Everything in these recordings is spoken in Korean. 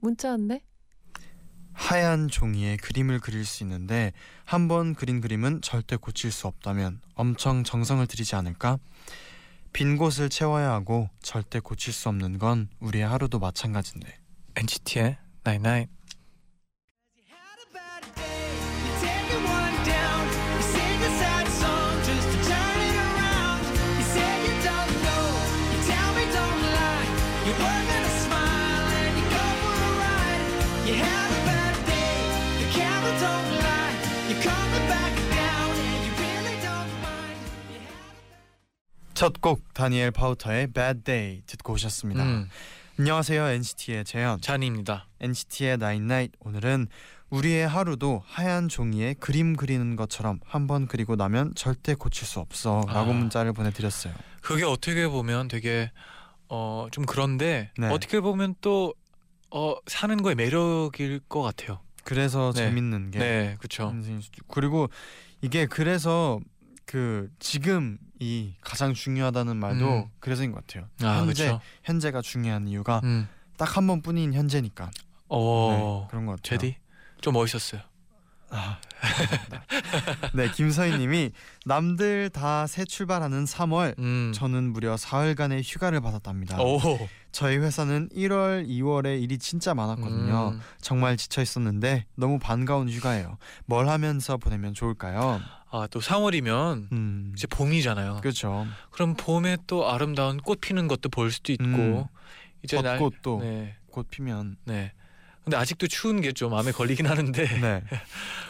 문자인데? 하얀 종이에 그림을 그릴 수 있는데 한 번 그린 그림은 절대 고칠 수 없다면 엄청 정성을 들이지 않을까? 빈 곳을 채워야 하고 절대 고칠 수 없는 건 우리의 하루도 마찬가지인데. NCT의 99 첫 곡 다니엘 파우터의 Bad Day 듣고 오셨습니다. 음, 안녕하세요 NCT의 재현. 잔입니다. NCT의 Night 오늘은 우리의 하루도 하얀 종이에 그림 그리는 것처럼 한 번 그리고 나면 절대 고칠 수 없어라고 아. 문자를 보내드렸어요. 그게 어떻게 보면 되게 어 좀 그런데 네. 어떻게 보면 또 어, 사는 거의 매력일 것 같아요. 그래서 네. 재밌는 게 네, 그렇죠. 그리고 이게 그래서 그 지금이 가장 중요하다는 말도 음. 그래서인 것 같아요. 아, 현재 그렇죠. 현재가 중요한 이유가 음. 딱한 번뿐인 현재니까. 어, 네, 그런 것 같아요. 제디 좀 멋있었어요. 아. 네, 김서희님이 남들 다 새 출발하는 3월. 음. 저는 무려 사흘간의 휴가를 받았답니다. 오. 저희 회사는 1월, 2월에 일이 진짜 많았거든요. 음. 정말 지쳐 있었는데 너무 반가운 휴가예요. 뭘 하면서 보내면 좋을까요? 아, 또 3월이면 음, 이제 봄이잖아요. 그렇죠. 그럼 봄에 또 아름다운 꽃 피는 것도 볼 수도 있고 음. 이제 날 벚꽃도 네. 곧 피면 네. 근데 아직도 추운 게 좀 마음에 걸리긴 하는데 네.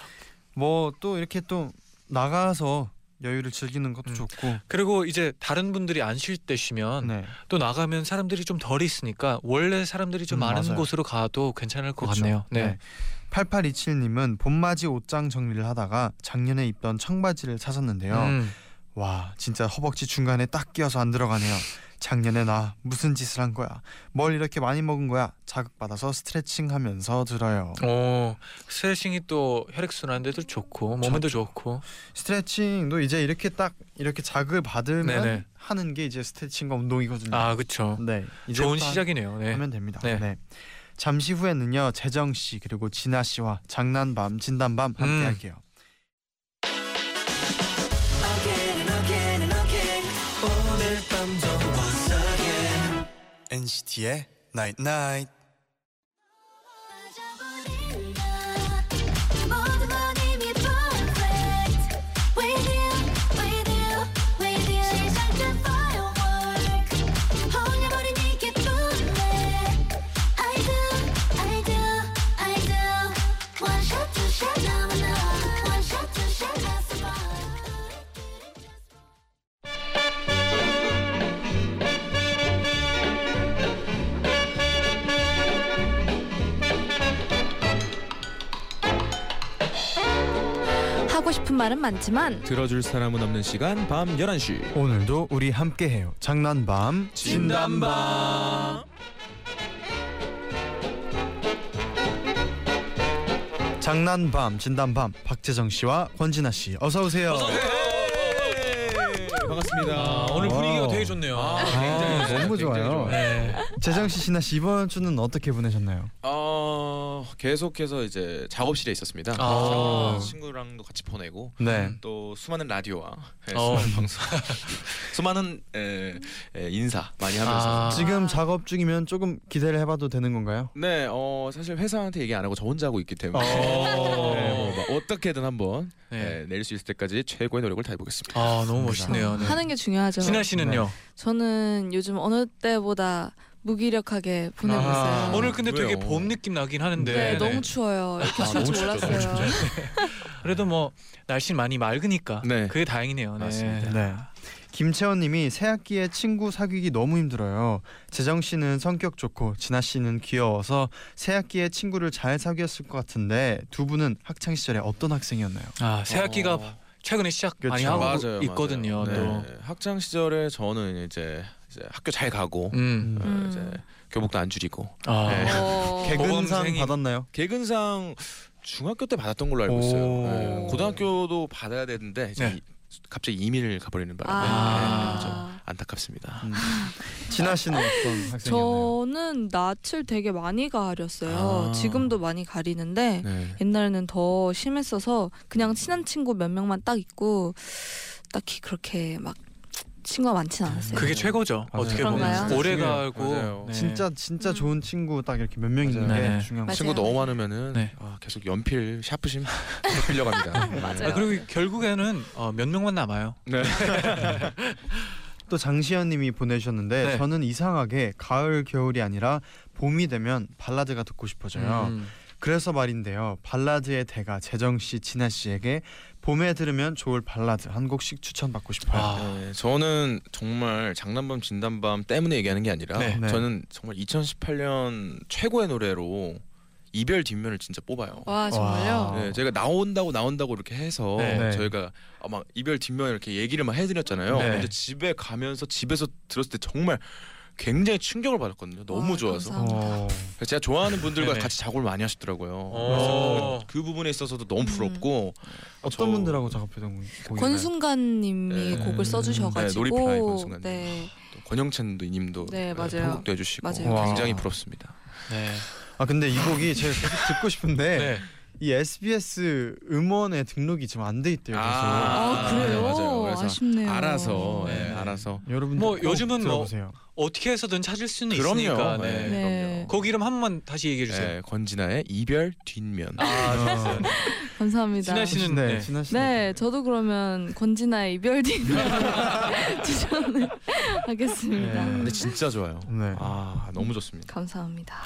뭐 또 이렇게 또 나가서 여유를 즐기는 것도 음. 좋고. 그리고 이제 다른 분들이 안 쉴 때 쉬면 네. 또 나가면 사람들이 좀 덜 있으니까 원래 사람들이 좀 음, 많은 맞아요. 곳으로 가도 괜찮을 것 그쵸. 같네요. 네. 8827님은 봄맞이 옷장 정리를 하다가 작년에 입던 청바지를 찾았는데요. 음. 와 진짜 허벅지 중간에 딱 끼어서 안 들어가네요. 작년에 나 무슨 짓을 한 거야? 뭘 이렇게 많이 먹은 거야? 자극받아서 스트레칭하면서 들어요. 어, 스트레칭이 또 혈액 순환에도 좋고 몸에도 좋고. 스트레칭도 이제 이렇게 딱 이렇게 자극을 받으면 네네. 하는 게 이제 스트레칭과 운동이거든요. 아, 그렇죠. 네, 좋은 시작이네요. 네. 하면 됩니다. 네. 네. 잠시 후에는요 재정 씨 그리고 진아 씨와 장난밤 진단밤 함께 음. 할게요. NCT의 Night Night. 모든 하고 싶은 말은 많지만 들어줄 사람은 없는 시간 밤 11시 오늘도 우리 함께해요. 장난밤 진단밤 장난밤 진단밤 박재정 씨와 권진아 씨 어서 오세요. 반갑습니다 아, 오늘 분위기가. 되게 좋네요. 아, 아, 너무 좋아요. 네. 재정 씨, 진아 씨 이번 주는 어떻게 보내셨나요? 어, 계속해서 이제 작업실에 있었습니다 아. 친구랑도 같이 보내고 네. 또 수많은 라디오와 예, 어. 수많은 방송 수많은 에, 에, 인사 많이 하면서 아. 지금 작업 중이면 조금 기대를 해봐도 되는 건가요? 네, 어 사실 회사한테 얘기 안 하고 저 혼자 하고 있기 때문에 어. 네, 뭐, 막 어떻게든 한번 네. 예, 낼수 있을 때까지 최고의 노력을 다해보겠습니다. 아, 너무 멋있네요. 네. 하는 게 중요하죠. 진아 씨는요? 저는 요즘 어느 때보다 무기력하게 보내고 아. 있어요. 오늘 근데 되게 왜요? 봄 느낌 나긴 하는데. 네, 너무 추워요. 이렇게 아, 추울 줄 너무 춥죠, 너무 몰랐어요. 그래도 뭐 날씨 많이 맑으니까 네. 그게 다행이네요. 네. 맞습니다. 네. 김채원님이 새 학기에 친구 사귀기 너무 힘들어요. 재정 씨는 성격 좋고 진아 씨는 귀여워서 새 학기에 친구를 잘 사귀었을 것 같은데 두 분은 학창 시절에 어떤 학생이었나요? 아 새 학기가 어, 최근에 시작 많이 그렇죠. 하고 맞아요, 있거든요. 맞아요. 또. 네. 학창 시절에 저는 이제, 이제 학교 잘 가고 음. 어, 음. 이제 교복도 안 줄이고 아. 네. 어. 개근상 받았나요? 개근상 중학교 때 받았던 걸로 알고 있어요. 오. 네. 고등학교도 받아야 되는데 이제 네. 이- 갑자기 이민을 가버리는 바람에 아. 네, 좀 안타깝습니다. 음. 진아 씨는 어떤 학생이었나요? 저는 낯을 되게 많이 가렸어요. 아. 지금도 많이 가리는데 네. 옛날에는 더 심했어서 그냥 친한 친구 몇 명만 딱 있고 딱히 그렇게 막 친구가 많진 않았어요. 그게 최고죠. 맞아요. 어떻게 그런가요? 보면 오래 중요해요. 가고 맞아요. 네. 진짜 진짜 음. 좋은 친구 딱 이렇게 몇 명 있는 맞아요. 게 네. 중요한 거. 맞아요. 친구 너무 많으면은 네. 아, 계속 연필 샤프심 계속 빌려갑니다. 맞아요. 아, 그리고 결국에는 어, 몇 명만 남아요. 네. 또 장시현님이 보내주셨는데 네. 저는 이상하게 가을 겨울이 아니라 봄이 되면 발라드가 듣고 싶어져요. 음. 그래서 말인데요. 발라드의 대가 재정 씨, 진아 씨에게 봄에 들으면 좋을 발라드 한 곡씩 추천받고 싶어요. 아. 네, 저는 정말 장난밤 진단밤 때문에 얘기하는 게 아니라 네. 네. 저는 정말 2018년 최고의 노래로 이별 뒷면을 진짜 뽑아요. 와 정말요? 와. 네, 제가 나온다고 나온다고 이렇게 해서 네. 네. 저희가 아마 이별 뒷면 이렇게 얘기를 막 해드렸잖아요. 네. 근데 집에 가면서 집에서 들었을 때 정말 굉장히 충격을 받았거든요. 너무 와, 좋아서. 감사합니다. 어. 그래서 제가 좋아하는 분들과 네네. 같이 작업을 많이 하시더라고요. 어. 그래서 그 부분에 있어서도 너무 부럽고 어떤 저- 분들하고 작업했던 곡인가요? 권순관님이 네. 곡을 써주셔가지고 네, 놀이플라이 권순관님. 네. 또 권영찬도 님도 네, 맞아요. 편곡도 해주시고 맞아요. 와. 굉장히 부럽습니다. 네. 아 근데 이 곡이 제가 계속 듣고 싶은데 네. 이 SBS 음원에 등록이 지금 안 돼 있대요. 그래서 아, 아, 그래요? 네, 맞아요. 그래서 아쉽네요. 알아서 네, 네. 알아서 여러분 뭐 요즘은 뭐 들어보세요. 어떻게 해서든 찾을 수는 그럼요. 있으니까. 네. 네. 네. 곡 이름 한 번만 다시 얘기해 주세요. 네, 권진아의 이별 뒷면. 아, 좋았어요. 감사합니다. 진아 씨는 네, 네. 진아 씨. 네, 저도 그러면 권진아의 이별 뒤 추천을 하겠습니다. 네. 근데 진짜 좋아요. 네. 아 너무 좋습니다. 감사합니다.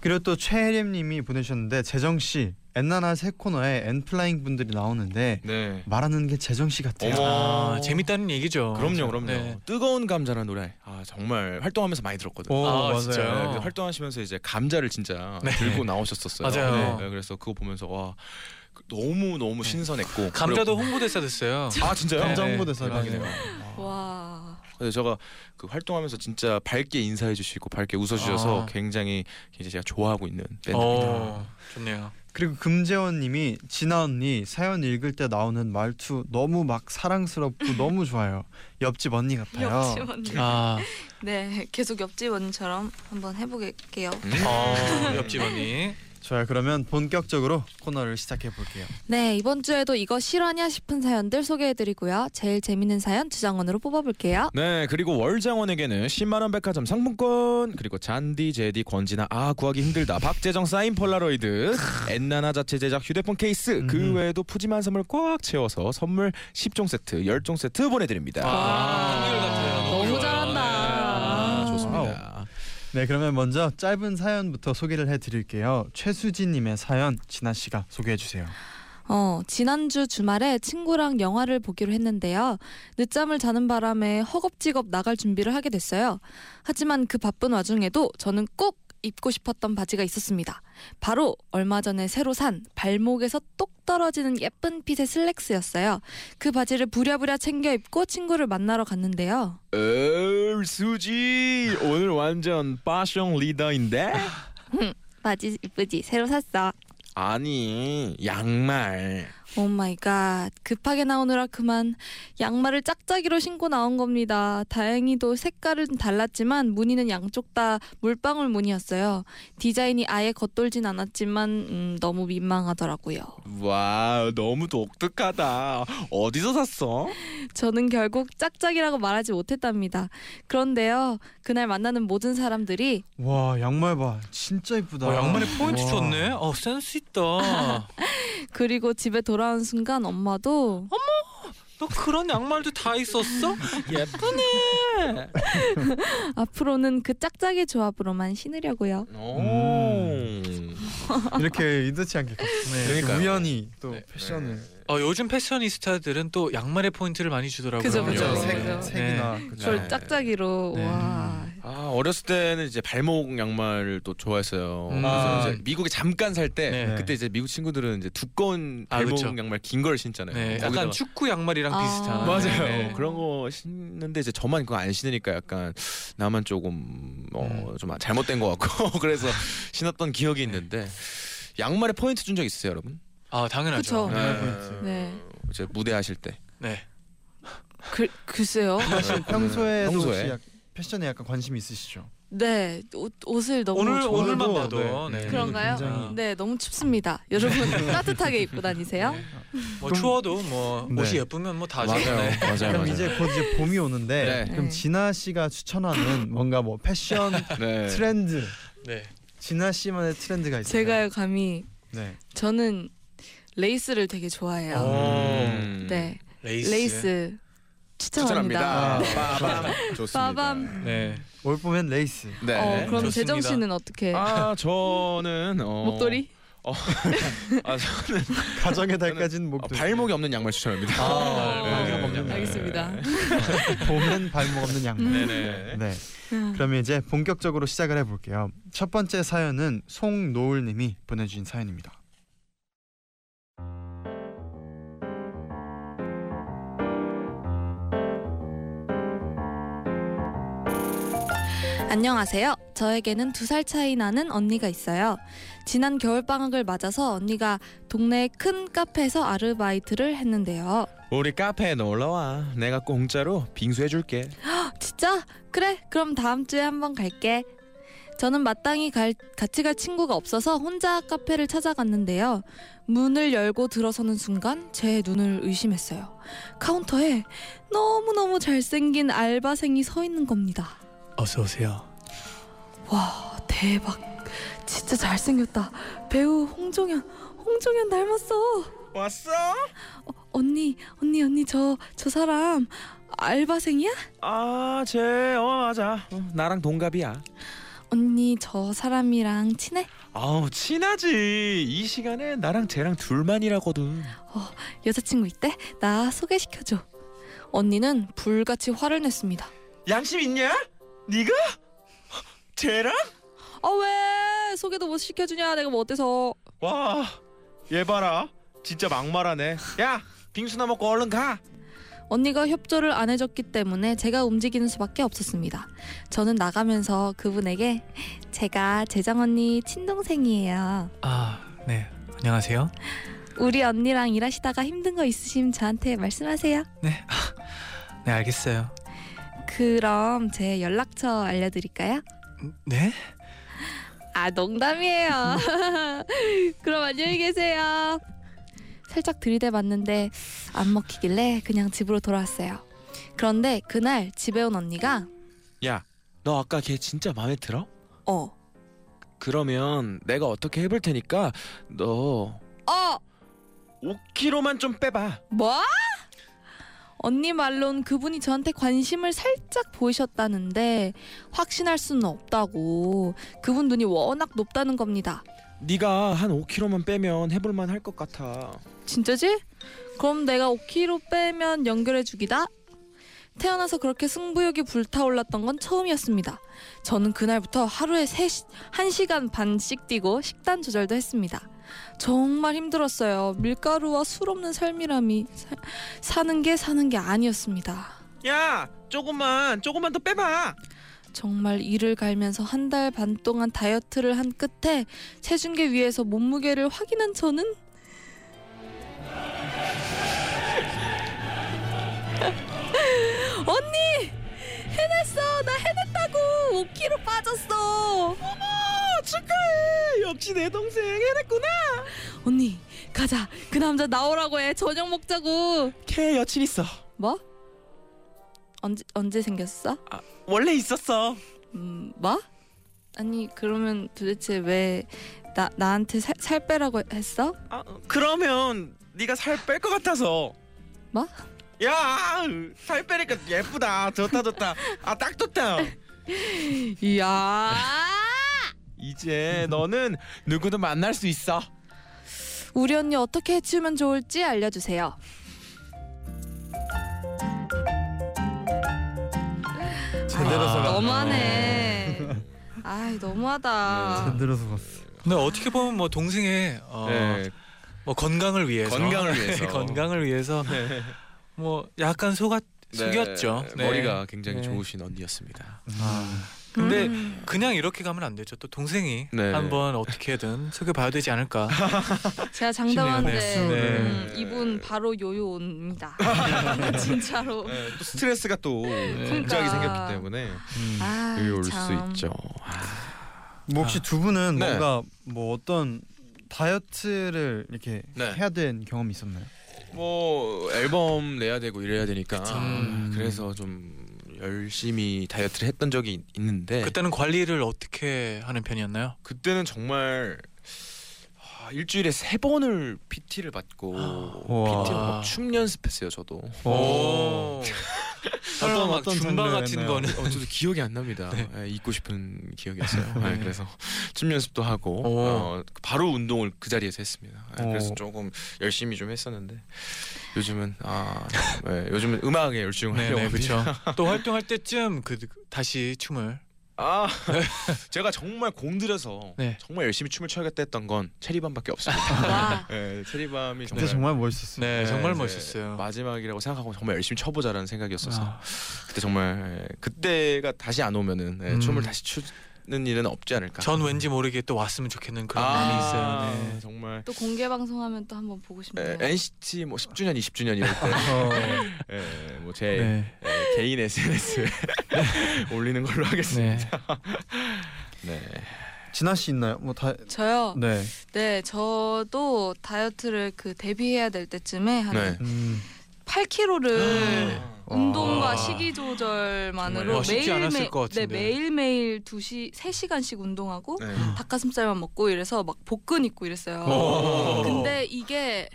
그리고 또 최혜림님이 보내셨는데 재정 씨 엔나나 새 코너에 엔플라잉 분들이 나오는데 네. 말하는 게 재정 씨 같아요. 어머. 아, 재밌다는 얘기죠. 그럼요, 그럼요. 네. 뜨거운 감자라는 노래, 아 정말 활동하면서 많이 들었거든요. 오, 아, 맞아요. 진짜요? 네, 그 활동하시면서 이제 감자를 진짜 네. 들고 나오셨었어요. 맞아요. 네, 그래서 그거 보면서 와 너무 너무 신선했고 감자도 그리고- 홍보대사 됐어요. 아 진짜요? 네, 정보대사 대박이네요. 대박이네요. 와. 그래서 제가 그 활동하면서 진짜 밝게 인사해 주시고 밝게 웃어 주셔서 아. 굉장히 굉장히 제가 좋아하고 있는 밴드입니다. 어, 좋네요. 그리고 금재원님이 진아 언니 사연 읽을 때 나오는 말투 너무 막 사랑스럽고 너무 좋아요. 옆집 언니 같아요. 옆집 언니. 아, 네, 계속 옆집 언니처럼 한번 해보게요. 음? 어, 옆집 언니. 좋아요. 그러면 본격적으로 코너를 시작해 볼게요. 네, 이번 주에도 이거 실화냐 싶은 사연들 소개해 드리고요. 제일 재밌는 사연 주장원으로 뽑아 볼게요. 네 그리고 월장원에게는 10만 원 백화점 상품권 그리고 잔디 제디 권진아 아 구하기 힘들다 박재정 사인 폴라로이드 엔나나 자체 제작 휴대폰 케이스 그 음. 외에도 푸짐한 선물 꽉 채워서 선물 10종 세트 10종 세트 보내 드립니다 아, 한결 같아요. 네, 그러면 먼저 짧은 사연부터 소개를 해드릴게요. 최수진님의 사연 진아 씨가 소개해 주세요. 어, 지난주 주말에 친구랑 영화를 보기로 했는데요. 늦잠을 자는 바람에 허겁지겁 나갈 준비를 하게 됐어요. 하지만 그 바쁜 와중에도 저는 꼭 입고 싶었던 바지가 있었습니다. 바로 얼마 전에 새로 산 발목에서 똑 떨어지는 예쁜 핏의 슬랙스였어요. 그 바지를 부랴부랴 챙겨 입고 친구를 만나러 갔는데요. 어 수지 오늘 완전 패션 리더인데 바지 이쁘지? 새로 샀어. 아니 양말 Oh my God. 급하게 나오느라 그만 양말을 짝짝이로 신고 나온 겁니다. 다행히도 색깔은 달랐지만 무늬는 양쪽 다 물방울 무늬였어요. 디자인이 아예 겉돌진 않았지만 음, 너무 민망하더라고요. 와 너무 독특하다 어디서 샀어? 저는 결국 짝짝이라고 말하지 못했답니다. 그런데요. 그날 만나는 모든 사람들이 와 양말 봐, 진짜 이쁘다. 어, 양말에 포인트 와. 줬네. 어, 센스 있다. 그리고 집에 돌아온 순간 엄마도 너 그런 양말도 다 있었어? 예쁘네. 앞으로는 그 짝짝이 조합으로만 신으려고요. 오. 이렇게 의도치 않게 네. 우연히 또 네. 패션을 어, 요즘 패셔니스타들은 또 양말에 포인트를 많이 주더라고요. 그죠, 그죠. 네. 색. 색이나 네. 저 짝짝이로 네. 와. 아 어렸을 때는 이제 발목 양말을 또 좋아했어요. 음. 그래서 아. 이제 미국에 잠깐 살 때 네. 그때 이제 미국 친구들은 이제 두꺼운 아, 발목 그쵸. 양말 긴 걸 신잖아요. 네, 거기다가- 약간 축구 양말이랑 아. 비슷한. 맞아요. 네. 그런 거 신는데 이제 저만 그거 안 신으니까 약간 나만 조금 어, 좀 잘못된 것 같고 그래서 신었던 기억이 있는데 양말에 포인트 준 적 있으세요, 여러분? 아 당연하죠. 그쵸. 양말 포인트. 네. 이제 무대 하실 때. 네. 그 글쎄요. 사실 평소에도 평소에. 혹시 약- 패션에 약간 관심이 있으시죠? 네. 옷, 옷을 너무 오늘 좋아. 오늘만 봐도 네. 네. 그런가요? 굉장히- 네, 너무 춥습니다. 여러분 따뜻하게 입고 다니세요. 네. 뭐 그럼- 추워도 뭐 네. 옷이 예쁘면 뭐 다죠. 맞아요, 네. 맞아요, 그럼 맞아요. 이제 곧 이제 봄이 오는데 네. 그럼 네. 진아 씨가 추천하는 뭔가 뭐 패션 네. 트렌드 네. 진아 씨만의 트렌드가 있어요. 제가요 감히 네. 저는 레이스를 되게 좋아해요. 음. 네. 레이스. 레이스, 추천합니다. 추천합니다. 빠밤. 좋습니다. 빠밤. 네. 올 봄엔 레이스. 네. 어, 그럼 좋습니다. 재정 씨는 어떻게? 아 저는 어, 목도리? 아 저는 가정의 달까지는 어, 목도리. 발목이 없는 양말 추천합니다. 아, 네. 발목 없는 네. 양말. 알겠습니다. 봄엔 발목 없는 양말. 네네. 네. 그러면 이제 본격적으로 시작을 해볼게요. 첫 번째 사연은 송노을님이 보내주신 사연입니다. 안녕하세요. 저에게는 두 살 차이 나는 언니가 있어요. 지난 겨울방학을 맞아서 언니가 동네 큰 카페에서 아르바이트를 했는데요. 우리 카페에 놀러 와. 내가 공짜로 빙수 해줄게. 진짜? 그래, 그럼 다음 주에 한번 갈게. 저는 마땅히 갈, 같이 갈 친구가 없어서 혼자 카페를 찾아갔는데요. 문을 열고 들어서는 순간 제 눈을 의심했어요. 카운터에 너무너무 잘생긴 알바생이 서 있는 겁니다. 어서 오세요. 와 대박 진짜 잘생겼다 배우 홍종현 홍종현 닮았어 왔어? 어, 언니 언니 언니 저 저 사람 알바생이야? 아, 쟤, 어 맞아. 어, 나랑 동갑이야. 언니 저 사람이랑 친해? 아우 친하지. 이 시간에 나랑 쟤랑 둘만 일하거든. 여자친구 있대? 나 소개시켜줘 언니는 불같이 화를 냈습니다 양심 있냐? 네가? 쟤랑? 아 왜 소개도 못 시켜주냐 내가 뭐 어때서 와, 얘 봐라. 진짜 막말하네. 야, 빙수나 먹고 얼른 가. 언니가 협조를 안 해줬기 때문에 제가 움직이는 수밖에 없었습니다 저는 나가면서 그분에게 제가 재정 언니 친동생이에요 아, 네. 안녕하세요. 우리 언니랑 일하시다가 힘든 거 있으시면 저한테 말씀하세요. 네. 네, 알겠어요. 그럼 제 연락처 알려드릴까요? 네? 아 농담이에요. 그럼 안녕히 계세요. 살짝 들이대봤는데 안 먹히길래 그냥 집으로 돌아왔어요. 그런데 그날 집에 온 언니가 야, 너 아까 걔 진짜 마음에 들어? 어, 그러면 내가 어떻게 해볼 테니까 너 어, 5kg만 좀 빼봐. 뭐? 언니 말론 그분이 저한테 관심을 살짝 보이셨다는데 확신할 수는 없다고 그분 눈이 워낙 높다는 겁니다. 네가 한 5kg만 빼면 해볼만 할 것 같아. 진짜지? 그럼 내가 5kg 빼면 연결해 주기다. 태어나서 그렇게 승부욕이 불타올랐던 건 처음이었습니다. 저는 그날부터 하루에 1시간 반씩 뛰고 식단 조절도 했습니다. 정말 힘들었어요. 밀가루와 술 없는 삶이라미 사, 사는 게 사는 게 아니었습니다. 야, 조금만, 조금만 더 빼봐. 정말 이를 갈면서 한 달 반 동안 다이어트를 한 끝에 체중계 위에서 몸무게를 확인한 저는 언니 해냈어 나 해냈다고 5kg 빠졌어 어머, 축하해. 역시 내 동생 해냈구나. 언니 가자 그 남자 나오라고 해 저녁 먹자고 걔 여친 있어. 뭐 언제 언제 생겼어 원래 있었어. 음, 뭐? 아니 그러면 도대체 왜 나 나한테 살, 살 빼라고 했어? 아, 그러면 네가 살 뺄 것 같아서. 뭐? 야, 살 빼니까 예쁘다. 좋다, 좋다. 아, 딱 좋다. 이야 이제 너는 누구든 만날 수 있어. 우리 언니 어떻게 해치우면 좋을지 알려주세요. 제대로 아. 너무하네. 아이 너무하다. 제대로 속았어. 근데 어떻게 보면 뭐 동생의 어, 네. 뭐 건강을 위해서 건강을 위해서. 건강을 위해서 뭐 약간 속았 속였죠. 네, 네. 머리가 굉장히 네. 좋으신 언니였습니다. 아, 근데 음. 그냥 이렇게 가면 안 되죠. 또 동생이 네. 한번 어떻게든 소개봐야 되지 않을까. 제가 장담하는데 네. 음, 이분 바로 요요 옵니다. 진짜로. 네, 또 스트레스가 또 그러니까. 갑자기 생겼기 때문에 음. 아, 여기 올수 참. 있죠. 뭐 혹시 두 분은 네. 뭔가 뭐 어떤 다이어트를 이렇게 네. 해야 된 경험이 있었나요? 뭐 앨범 내야 되고 이래야 되니까 음. 그래서 좀 열심히 다이어트를 했던 적이 있- 있는데 그때는 관리를 어떻게 하는 편이었나요? 그때는 정말 아, 일주일에 세 번을 PT를 받고 우와. PT로 막춤 연습했어요 저도. 오. 어떤- 어떤 막 어떤 줌바 같은? 거는 어, 저도 기억이 안 납니다. 네. 예, 잊고 싶은 기억이었어요. 예, 네. 그래서 춤 연습도 하고 오. 어, 바로 운동을 그 자리에서 했습니다. 예, 오. 그래서 조금 열심히 좀 했었는데 요즘은 아 예, 요즘은 음악에 열중을 하려고 네네 합니다. 그렇죠. 또 활동할 때쯤 그 다시 춤을 아 제가 정말 공들여서 네. 정말 열심히 춤을 춰야겠다 했던 건 체리밤밖에 없습니다. 와. 예, 체리밤이 그때 정말 정말 멋있었어요. 네, 예, 정말 이제 멋있어요. 마지막이라고 생각하고 정말 열심히 쳐보자라는 생각이었어서 아, 그때 정말 예, 그때가 다시 안 오면은 예, 음. 춤을 다시 추 는 일은 없지 않을까. 전 왠지 모르게 또 왔으면 좋겠는 그런 아, 마음이 있어요. 네. 정말 또 공개 방송하면 또 한번 보고 싶네요. 예, NCT 뭐 10주년, 20주년 이럴 어, 때, 예, 뭐제 네. 예, 개인 SNS에 올리는 걸로 하겠습니다. 네. 네. 진아 씨 있나요? 뭐 다. 저요. 네. 네, 저도 다이어트를 그 데뷔해야 될 때쯤에 한 네. 음. 8kg를 운동과 와. 식이 조절만으로 정말요? 쉽지 매일 않았을 매, 것 네, 같은데. 매일 매일 2시 3시간씩 운동하고 네. 닭가슴살만 먹고 이래서 막 복근 있고 이랬어요. 오. 근데 이게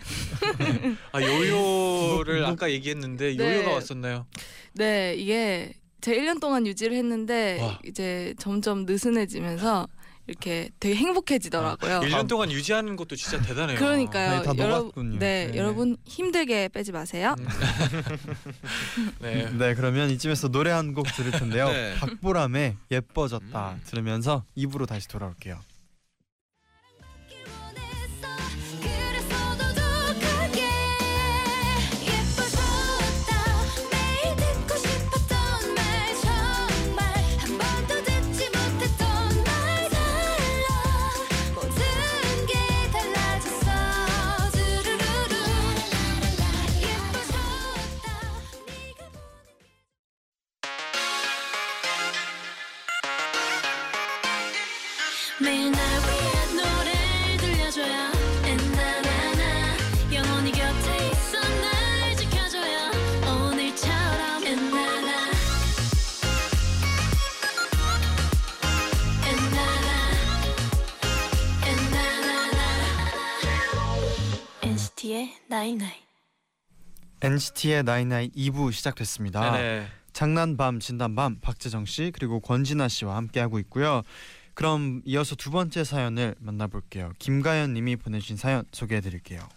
아 요요를 아까 얘기했는데 네. 요요가 왔었나요? 네, 이게 제 1년 동안 유지를 했는데 와. 이제 점점 느슨해지면서 이렇게 되게 행복해지더라고요. 1년 동안 유지하는 것도 진짜 대단해요. 그러니까요. 네, 다 여러- 녹았군요. 네, 네. 여러분 힘들게 빼지 마세요. 음. 네. 네 그러면 이쯤에서 노래 한 곡 들을 텐데요. 네. 박보람의 예뻐졌다 음. 들으면서 입으로 다시 돌아올게요. Night night NCT의 나인나인 2부 시작됐습니다. 네네. 장난밤 진담밤 박재정 씨 그리고 권진아 씨와 함께 하고 있고요. 그럼 이어서 두 번째 사연을 만나볼게요. 김가연 님이 보내주신 사연 소개해 드릴게요.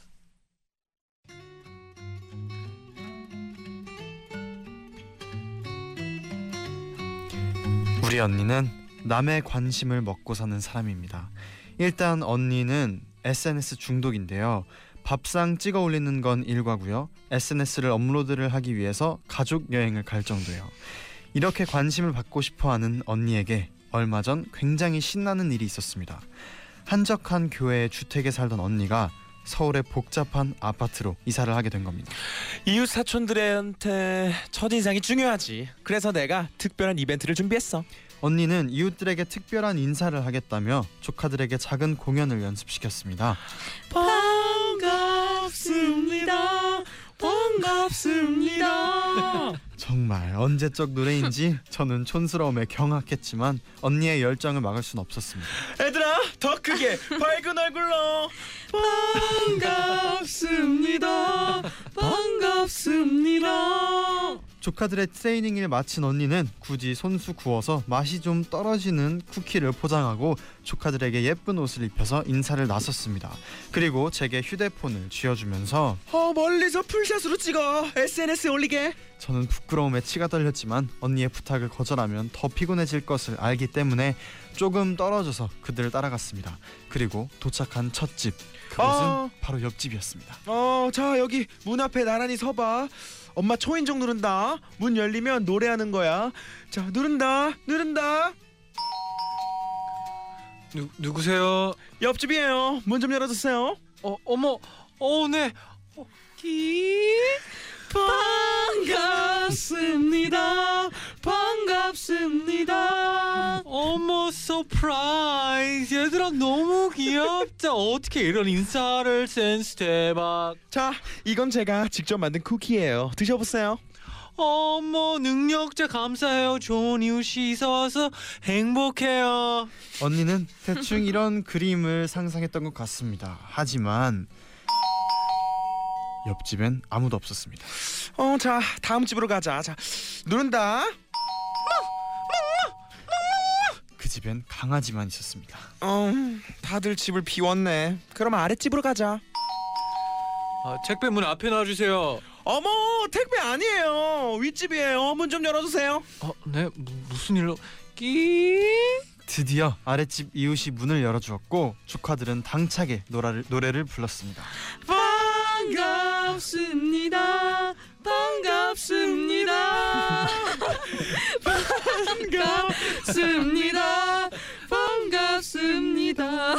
우리 언니는 남의 관심을 먹고 사는 사람입니다. 일단 언니는 SNS 중독인데요. 밥상 찍어 올리는 건 일과고요. SNS를 업로드를 하기 위해서 가족 여행을 갈 정도예요. 이렇게 관심을 받고 싶어 하는 언니에게 얼마 전 굉장히 신나는 일이 있었습니다. 한적한 교외의 주택에 살던 언니가 서울의 복잡한 아파트로 이사를 하게 된 겁니다. 이웃 사촌들한테 첫 인상이 중요하지. 그래서 내가 특별한 이벤트를 준비했어. 언니는 이웃들에게 특별한 인사를 하겠다며 조카들에게 작은 공연을 연습시켰습니다. 반갑습니다. 반갑습니다. 정말 언제적 노래인지 저는 촌스러움에 경악했지만 언니의 열정을 막을 순 없었습니다. 얘들아 더 크게 밝은 얼굴로 반갑습니다. 반갑습니다. 조카들의 트레이닝을 마친 언니는 굳이 손수 구워서 맛이 좀 떨어지는 쿠키를 포장하고 조카들에게 예쁜 옷을 입혀서 인사를 나섰습니다. 그리고 제게 휴대폰을 쥐어주면서 어 멀리서 풀샷으로 찍어 SNS에 올리게. 저는 부끄러움에 치가 떨렸지만 언니의 부탁을 거절하면 더 피곤해질 것을 알기 때문에 조금 떨어져서 그들을 따라갔습니다. 그리고 도착한 첫 집. 그것은 아. 바로 옆집이었습니다. 어, 자 여기 문 앞에 나란히 서봐. 엄마 초인종 누른다. 문 열리면 노래하는 거야. 자 누른다, 누른다. 누 누구세요? 옆집이에요. 문 좀 열어주세요. 어 어머 어 네. 어, 기 반갑습니다. 반갑습니다. 어머 surprise 얘들아 너무 귀엽다. 어떻게 이런 인사를 센스 대박. 자 이건 제가 직접 만든 쿠키예요. 드셔보세요. 어머 능력자 감사해요. 좋은 이웃이 이사 와서 행복해요. 언니는 대충 이런 그림을 상상했던 것 같습니다. 하지만 옆집엔 아무도 없었습니다. 어, 자 다음 집으로 가자. 자 누른다. 집엔 강아지만 있었습니다. 어, 다들 집을 비웠네. 그럼 아랫집으로 가자. 아, 택배 문 앞에 놔주세요. 어머 택배 아니에요. 윗집이에요. 문 좀 열어주세요. 어, 네 무, 무슨 일로? 끼. 드디어 아랫집 이웃이 문을 열어주었고 조카들은 당차게 노래를, 노래를 불렀습니다. 반갑습니다. 반갑습니다. 반갑습니다. 반갑습니다.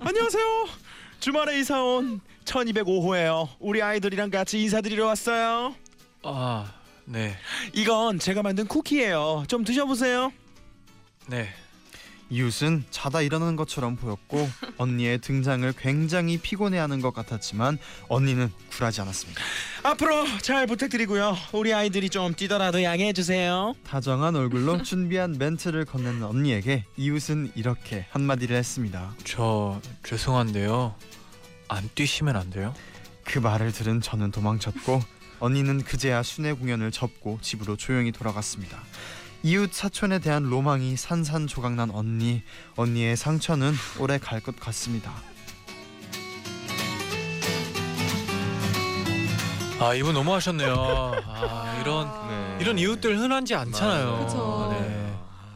안녕하세요. 주말에 이사 온 1205호예요. 우리 아이들이랑 같이 인사드리러 왔어요. 아, 네, 이건 제가 만든 쿠키예요. 좀 드셔보세요. 네. 이웃은 자다 일어나는 것처럼 보였고 언니의 등장을 굉장히 피곤해하는 것 같았지만 언니는 굴하지 않았습니다. 앞으로 잘 부탁드리고요. 우리 아이들이 좀 뛰더라도 양해해 주세요. 다정한 얼굴로 준비한 멘트를 건네는 언니에게 이웃은 이렇게 한마디를 했습니다. 저 죄송한데요. 안 뛰시면 안 돼요? 그 말을 들은 저는 도망쳤고 언니는 그제야 순회 공연을 접고 집으로 조용히 돌아갔습니다. 이웃 사촌에 대한 로망이 산산조각난 언니 언니의 상처는 오래 갈 것 같습니다. 아, 이분 너무하셨네요. 아, 이런 네. 이런 이웃들 흔한지 않잖아요. 그쵸.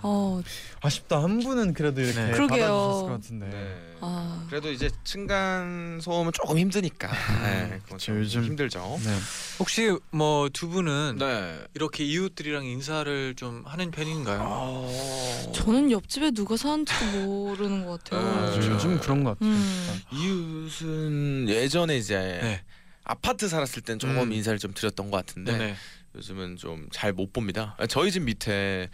네. 어, 아쉽다 한 분은 그래도 이렇게 네. 그러게요. 받아주셨을 것 같은데. 네. 아, 그래도 이제 층간 소음은 조금 힘드니까. 네, 그건 좀 요즘- 힘들죠. 네. 혹시 뭐 두 분은 네. 이렇게 이웃들이랑 인사를 좀 하는 편인가요? 어... 저는 옆집에 누가 사는지도 모르는 것 같아요. 네. 맞아요. 요즘 그런 것 같아요. 음. 이웃은 예전에 이제 네. 아파트 살았을 땐 조금 음. 인사를 좀 드렸던 것 같은데 네네. 요즘은 좀 잘 못 봅니다. 저희 집 밑에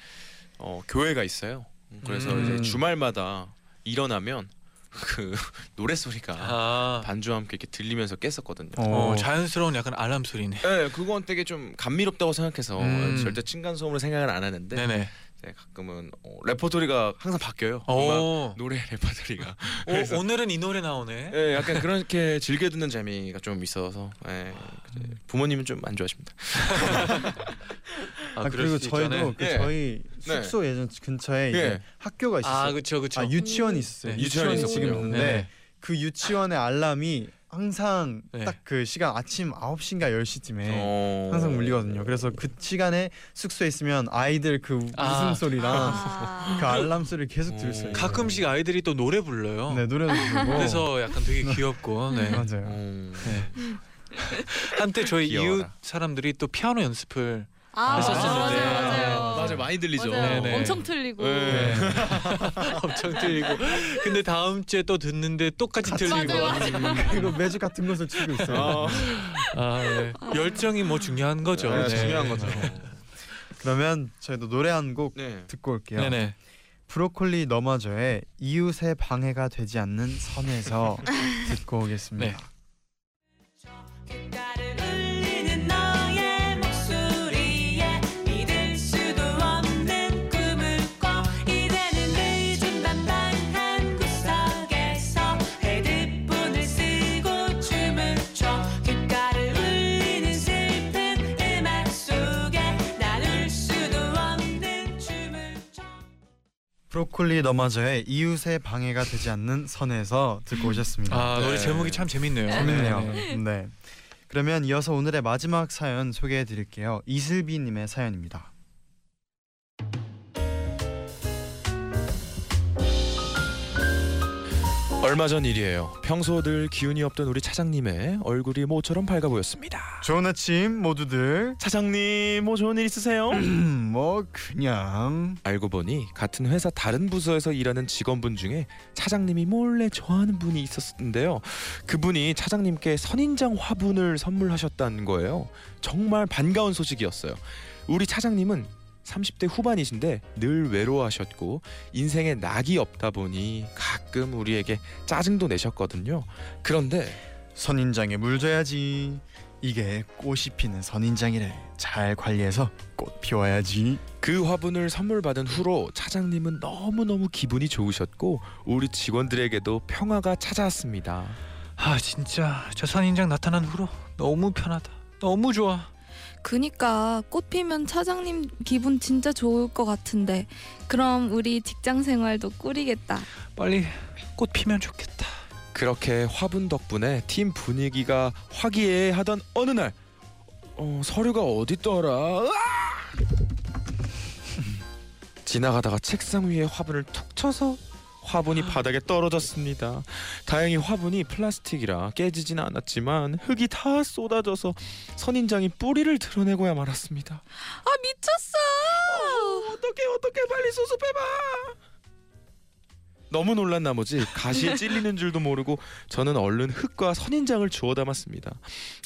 어, 교회가 있어요. 그래서 음. 이제 주말마다 일어나면 그 노래 소리가 아, 반주와 함께 이렇게 들리면서 깼었거든요. 어, 어, 자연스러운 약간 알람 소리네. 네, 그건 되게 좀 감미롭다고 생각해서 음. 절대 층간 소음으로 생각을 안 하는데 네네. 이제 가끔은 어, 레퍼토리가 항상 바뀌어요. 음악, 오, 노래 레퍼토리가. 오, 그래서- 오늘은 이 노래 나오네. 예, 약간 그렇게 즐겨 듣는 재미가 좀 있어서 예, 이제 부모님은 좀 안 좋아하십니다. 아, 아, 그리고 수 저희도. 그 예. 저희 네. 숙소 예전 근처에 이제 예. 학교가 있었어요. 아, 그렇죠, 그렇죠. 아, 유치원이 있었어요. 네. 유치원이 유치원이 지금 있었군요. 있는데 네. 그 유치원의 알람이 항상 네. 딱그 시간 아침 9시인가 10시쯤에 어... 항상 울리거든요. 그래서 그 시간에 숙소에 있으면 아이들 그 아. 웃음소리랑 아. 그 알람 소리를 계속 들을 수 어. 있어요. 가끔씩 아이들이 또 노래 불러요. 네, 노래도 부르고 그래서 약간 되게 귀엽고. 네. 맞아요. 어... 네. 한때 저희 귀여워라. 이웃 사람들이 또 피아노 연습을 아, 했었었는데. 맞아요, 맞아요. 맞아요, 많이 들리죠. 맞아요. 네네. 엄청 틀리고. 네. 엄청 들리고 근데 다음 주에 또 듣는데 똑같이 들리고 맞아요, 그리고 매주 같은 것을 추고 있어요. 아, 아, 네. 열정이 뭐 중요한 거죠. 네, 네. 중요한 거죠. 그러면 저희도 노래 한곡 네. 듣고 올게요. 네네. 브로콜리 너마저의 이웃의 방해가 되지 않는 선에서 듣고 오겠습니다. 네. 브로콜리 너마저의 이웃의 방해가 되지 않는 선에서 듣고 오셨습니다. 아 노래 네. 제목이 참 재밌네요. 재밌네요. 네, 네. 네. 그러면 이어서 오늘의 마지막 사연 소개해 드릴게요. 이슬비 님의 사연입니다. 얼마 전 일이에요. 평소 늘 기운이 없던 우리 차장님의 얼굴이 모처럼 밝아 보였습니다. 좋은 아침 모두들. 차장님, 뭐 좋은 일 있으세요? 뭐 그냥 알고 보니 같은 회사 다른 부서에서 일하는 직원분 중에 차장님이 몰래 좋아하는 분이 있었는데요. 그분이 차장님께 선인장 화분을 선물하셨다는 거예요. 정말 반가운 소식이었어요. 우리 차장님은 30대 후반이신데 늘 외로워하셨고 인생에 낙이 없다 보니 가끔 우리에게 짜증도 내셨거든요. 그런데 선인장에 물 줘야지. 이게 꽃이 피는 선인장이래. 잘 관리해서 꽃 피워야지. 그 화분을 선물 받은 후로 차장님은 너무너무 기분이 좋으셨고 우리 직원들에게도 평화가 찾아왔습니다. 아 진짜 저 선인장 나타난 후로 너무 편하다. 너무 좋아. 그니까 꽃 피면 차장님 기분 진짜 좋을 것 같은데 그럼 우리 직장 생활도 꿀이겠다. 빨리 꽃 피면 좋겠다. 그렇게 화분 덕분에 팀 분위기가 화기애애하던 어느 날 어, 서류가 어딨더라! 지나가다가 책상 위에 화분을 툭 쳐서 화분이 바닥에 떨어졌습니다. 다행히 화분이 플라스틱이라 깨지지는 않았지만 흙이 다 쏟아져서 선인장이 뿌리를 드러내고야 말았습니다. 아 미쳤어. 어떻게 어떻게 빨리 수습해봐. 너무 놀란 나머지 가시에 찔리는 줄도 모르고 저는 얼른 흙과 선인장을 주워 담았습니다.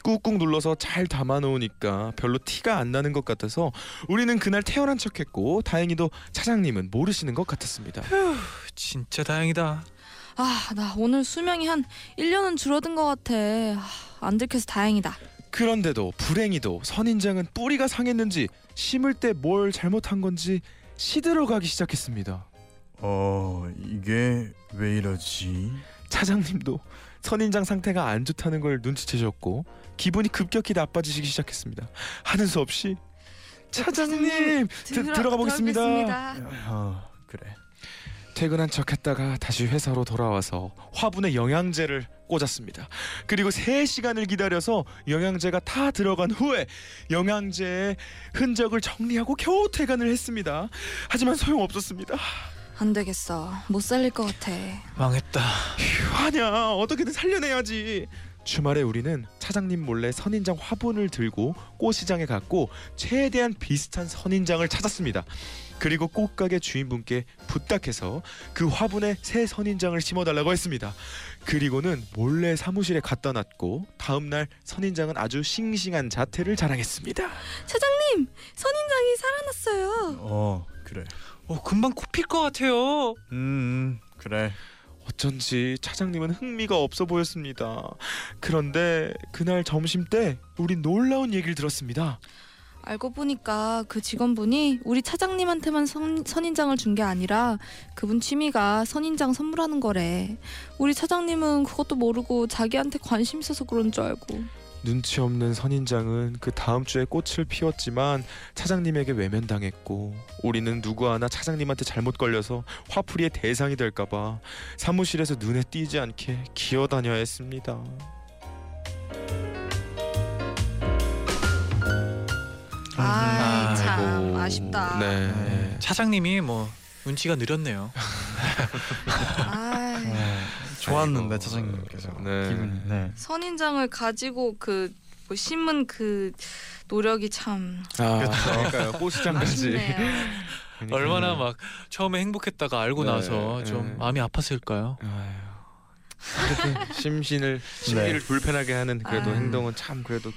꾹꾹 눌러서 잘 담아 놓으니까 별로 티가 안 나는 것 같아서 우리는 그날 태어난 척했고 다행히도 차장님은 모르시는 것 같았습니다. 진짜 다행이다. 아 나 오늘 수명이 한 1년은 줄어든 것 같아. 아, 안 들켜서 다행이다. 그런데도 불행히도 선인장은 뿌리가 상했는지 심을 때 뭘 잘못한 건지 시들어가기 시작했습니다. 어 이게 왜 이러지? 차장님도 선인장 상태가 안 좋다는 걸 눈치채셨고 기분이 급격히 나빠지시기 시작했습니다. 하는 수 없이 차장님 드, 들어가 보겠습니다. 들어가겠습니다. 어 그래. 퇴근한 척했다가 다시 회사로 돌아와서 화분에 영양제를 꽂았습니다. 그리고 3시간을 기다려서 영양제가 다 들어간 후에 영양제의 흔적을 정리하고 겨우 퇴근을 했습니다. 하지만 소용없었습니다. 안 되겠어. 못 살릴 것 같아. 망했다. 휴, 아냐 어떻게든 살려내야지 주말에 우리는 차장님 몰래 선인장 화분을 들고 꽃시장에 갔고 최대한 비슷한 선인장을 찾았습니다 그리고 꽃가게 주인분께 부탁해서 그 화분에 새 선인장을 심어달라고 했습니다 그리고는 몰래 사무실에 갖다 놨고 다음날 선인장은 아주 싱싱한 자태를 자랑했습니다 차장님 선인장이 살아났어요. 어 그래. 어 금방 꽃필것 같아요. 음, 음 그래. 어쩐지 차장님은 흥미가 없어 보였습니다 그런데 그날 점심 때 우린 놀라운 얘기를 들었습니다 알고 보니까 그 직원분이 우리 차장님한테만 선, 선인장을 준 게 아니라 그분 취미가 선인장 선물하는 거래. 우리 차장님은 그것도 모르고 자기한테 관심 있어서 그런 줄 알고. 눈치 없는 선인장은 그 다음 주에 꽃을 피웠지만 차장님에게 외면당했고 우리는 누구 하나 차장님한테 잘못 걸려서 화풀이의 대상이 될까봐 사무실에서 눈에 띄지 않게 기어다녀야 했습니다. 아, 참 아이고. 아쉽다. 네. 차장님이 뭐 눈치가 느렸네요. 아, 어, 좋았는데. 차장님께서 네. 기분이. 네. 선인장을 가지고 그 뭐 심은 그 노력이 참 아, 그러니까요. 꽃시장까지. 얼마나 막 처음에 행복했다가 알고 네, 나서 좀 네. 마음이 아팠을까요? 아유. 심신을 심기를 불편하게 하는 그래도 아유. 행동은 참 그래도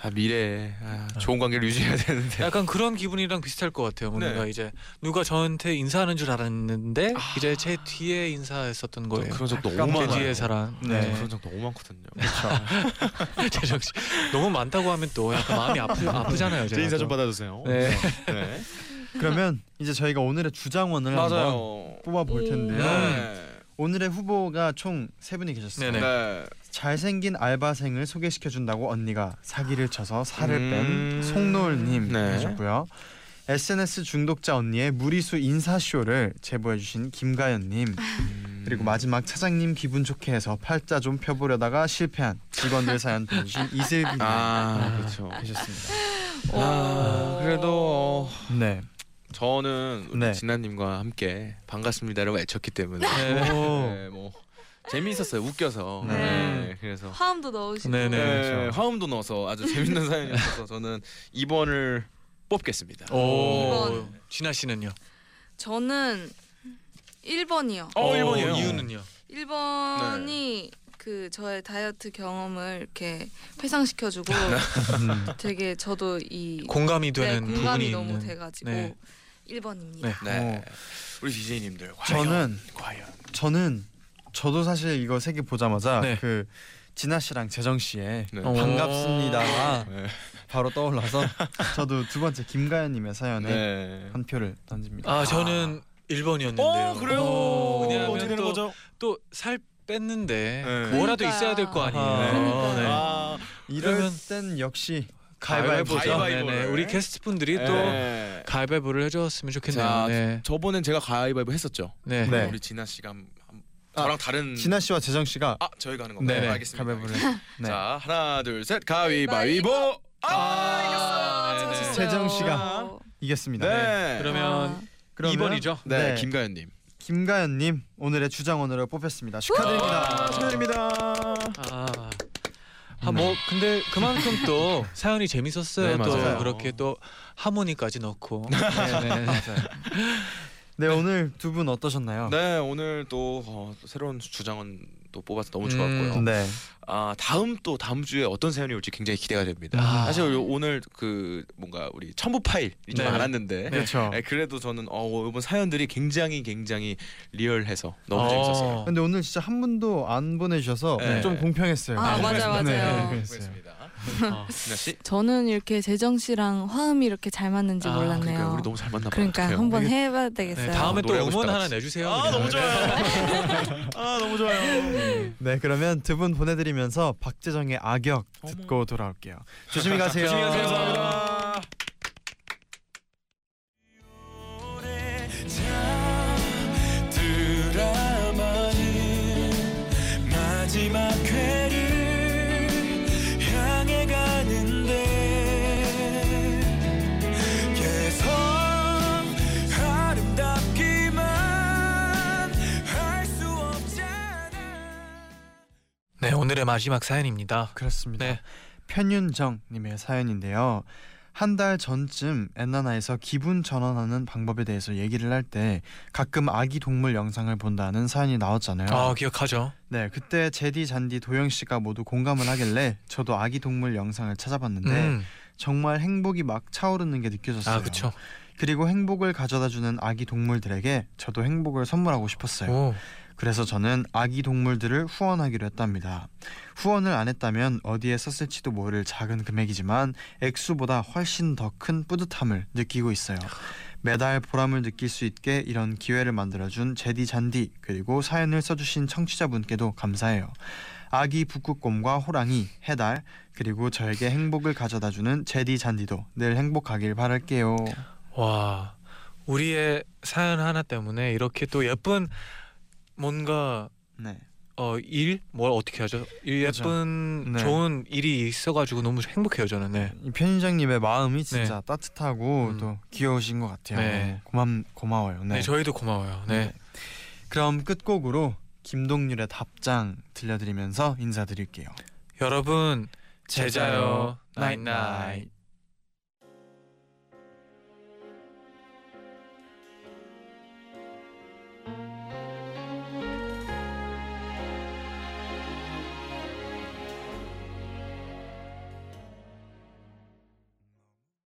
아, 미래에 아, 좋은 관계를 유지해야 되는데. 약간 그런 기분이랑 비슷할 것 같아요. 뭔가 네. 이제 누가 저한테 인사하는 줄 알았는데 아. 이제 제 뒤에 인사했었던 거예요. 그런 적 너무 제 많아요. 뒤에 사람. 네. 네. 그런 적 너무 많거든요. 재정 씨 너무 많다고 하면 또 약간 마음이 아프 아프잖아요. 제 인사 좀 또. 받아주세요. 네. 네. 그러면 이제 저희가 오늘의 주장원을 한번 맞아요. 뽑아 볼 텐데요. 네. 오늘의 후보가 총 세 분이 계셨어요. 네네. 네. 잘생긴 알바생을 소개시켜 준다고 언니가 사기를 쳐서 살을 음. 뺀 송노을님 네. 하셨고요. SNS 중독자 언니의 무리수 인사쇼를 제보해주신 김가연님 그리고 마지막 차장님 기분 좋게 해서 팔자 좀 펴보려다가 실패한 직원들 사연 보내주신 이슬비님 아 그렇죠. 계셨습니다. 아 그래도 어, 네. 저는 우리 네. 진아님과 함께 반갑습니다라고 외쳤기 때문에 네. 네, 뭐 재미있었어요. 웃겨서. 네. 네, 그래서 화음도 넣으시고 네네. 네, 그렇죠. 화음도 넣어서 아주 재밌는 사연이었어서 저는 2번을 뽑겠습니다. 오. 이번. 진아 씨는요? 저는 1번이요. 어, 일본이에요. 이유는요? 1번이 그 저의 다이어트 경험을 이렇게 회상시켜주고 음. 되게 저도 이 공감이 네, 되는 공감이 부분이 너무 있는. 돼가지고 네. 1번입니다. 네. 네. 어. 우리 DJ님들 저는 과연 저는 저도 사실 이거 세 개 보자마자 네. 그 진아 씨랑 재정 씨의 네. 어. 반갑습니다가 네. 바로 떠올라서 저도 두 번째 김가연님의 사연에 네. 한 표를 던집니다. 아 저는 1번이었는데요. 어 그래요. 왜냐하면 어떻게 되는 또- 거죠? 또 살 뺐는데 네. 뭐라도 그러니까요. 있어야 될 거 아니에요. 그러니까요. 네. 아, 이럴 그러면 땐 역시 가위바위보죠. 네네. 우리 게스트 분들이 또 네. 가위바위보를 해줬으면 좋겠네요. 자, 네. 저번엔 제가 가위바위보 했었죠. 네. 네. 우리 진아 씨가 한, 한- 아, 저랑 다른 진아 씨와 재정 씨가 아 저희가 하는 건가요? 네네. 알겠습니다. 가위바위보를 네. 자 하나 둘 셋 가위바위보. 아, 이겼어요. 네, 네. 재정 씨가 어, 이겼습니다. 네. 그러면 아, 그러면 2번이죠? 네, 네. 김가연님. 김가연님 오늘의 주장원으로 뽑혔습니다. 축하드립니다. 축하드립니다. 아. 아, 뭐 근데 그만큼 또 사연이 재밌었어요. 네, 또 맞아요. 그렇게 또 하모니까지 넣고. 네네. 네 오늘 두 분 어떠셨나요? 네 오늘 또 어, 또 새로운 주장은 또 뽑아서 너무 좋았고요. 음, 네. 아 다음 또 다음 주에 어떤 사연이 올지 굉장히 기대가 됩니다. 아. 사실 요- 오늘 그 뭔가 우리 첨부 파일이 좀 네. 많았는데 그렇죠. 네, 그래도 저는 어 이번 사연들이 굉장히 굉장히 리얼해서 너무 어. 재밌었어요. 근데 오늘 진짜 한 분도 안 보내주셔서 네. 좀 공평했어요. 아, 맞아, 맞아요. 네, 어. 그랬어요. 어. 진아 씨. 저는 이렇게 재정 씨랑 화음이 이렇게 잘 맞는지 아, 몰랐네요. 그러니까 우리 너무 잘 만나 봐요. 그러니까? 한번 해봐야 네, 되겠어요. 다음에 또 노래하고 음원 싶다, 하나. 내주세요. 아. 너무 좋아요. 아 너무 좋아요. 네 그러면 두 분 보내드리면서 박재정의 악역. 듣고 돌아올게요. 조심히 가세요. 조심히 가세요. 감사합니다. 네 오늘의 마지막 사연입니다. 그렇습니다. 네. 편윤정 님의 사연인데요. 한 달 전쯤 엔나나에서 기분 전환하는 방법에 대해서 얘기를 할 때 가끔 아기 동물 영상을 본다는 사연이 나왔잖아요. 아 기억하죠. 네, 그때 제디, 잔디, 도영 씨가 모두 공감을 하길래 저도 아기 동물 영상을 찾아봤는데 음. 정말 행복이 막 차오르는 게 느껴졌어요. 아 그렇죠. 그리고 행복을 가져다 주는 아기 동물들에게 저도 행복을 선물하고 싶었어요. 오. 그래서 저는 아기 동물들을 후원하기로 했답니다. 후원을 안 했다면 어디에 썼을지도 모를 작은 금액이지만 액수보다 훨씬 더 큰 뿌듯함을 느끼고 있어요. 매달 보람을 느낄 수 있게 이런 기회를 만들어준 제디 잔디 그리고 사연을 써주신 청취자분께도 감사해요. 아기 북극곰과 호랑이, 해달 그리고 저에게 행복을 가져다주는 제디 잔디도 늘 행복하길 바랄게요. 와 우리의 사연 하나 때문에 이렇게 또 예쁜 뭔가 네. 어 일 뭘 어떻게 하죠? 이 그죠. 예쁜 네. 좋은 일이 있어가지고 너무 행복해요 저는. 네. 이 편의장님의 마음이 진짜 따뜻하고 음. 또 귀여우신 것 같아요. 네. 고맘 고마워요. 네. 저희도 고마워요. 네. 그럼 끝곡으로 김동률의 답장 들려드리면서 인사드릴게요. 여러분 잘 자요 잘 자요. Night night.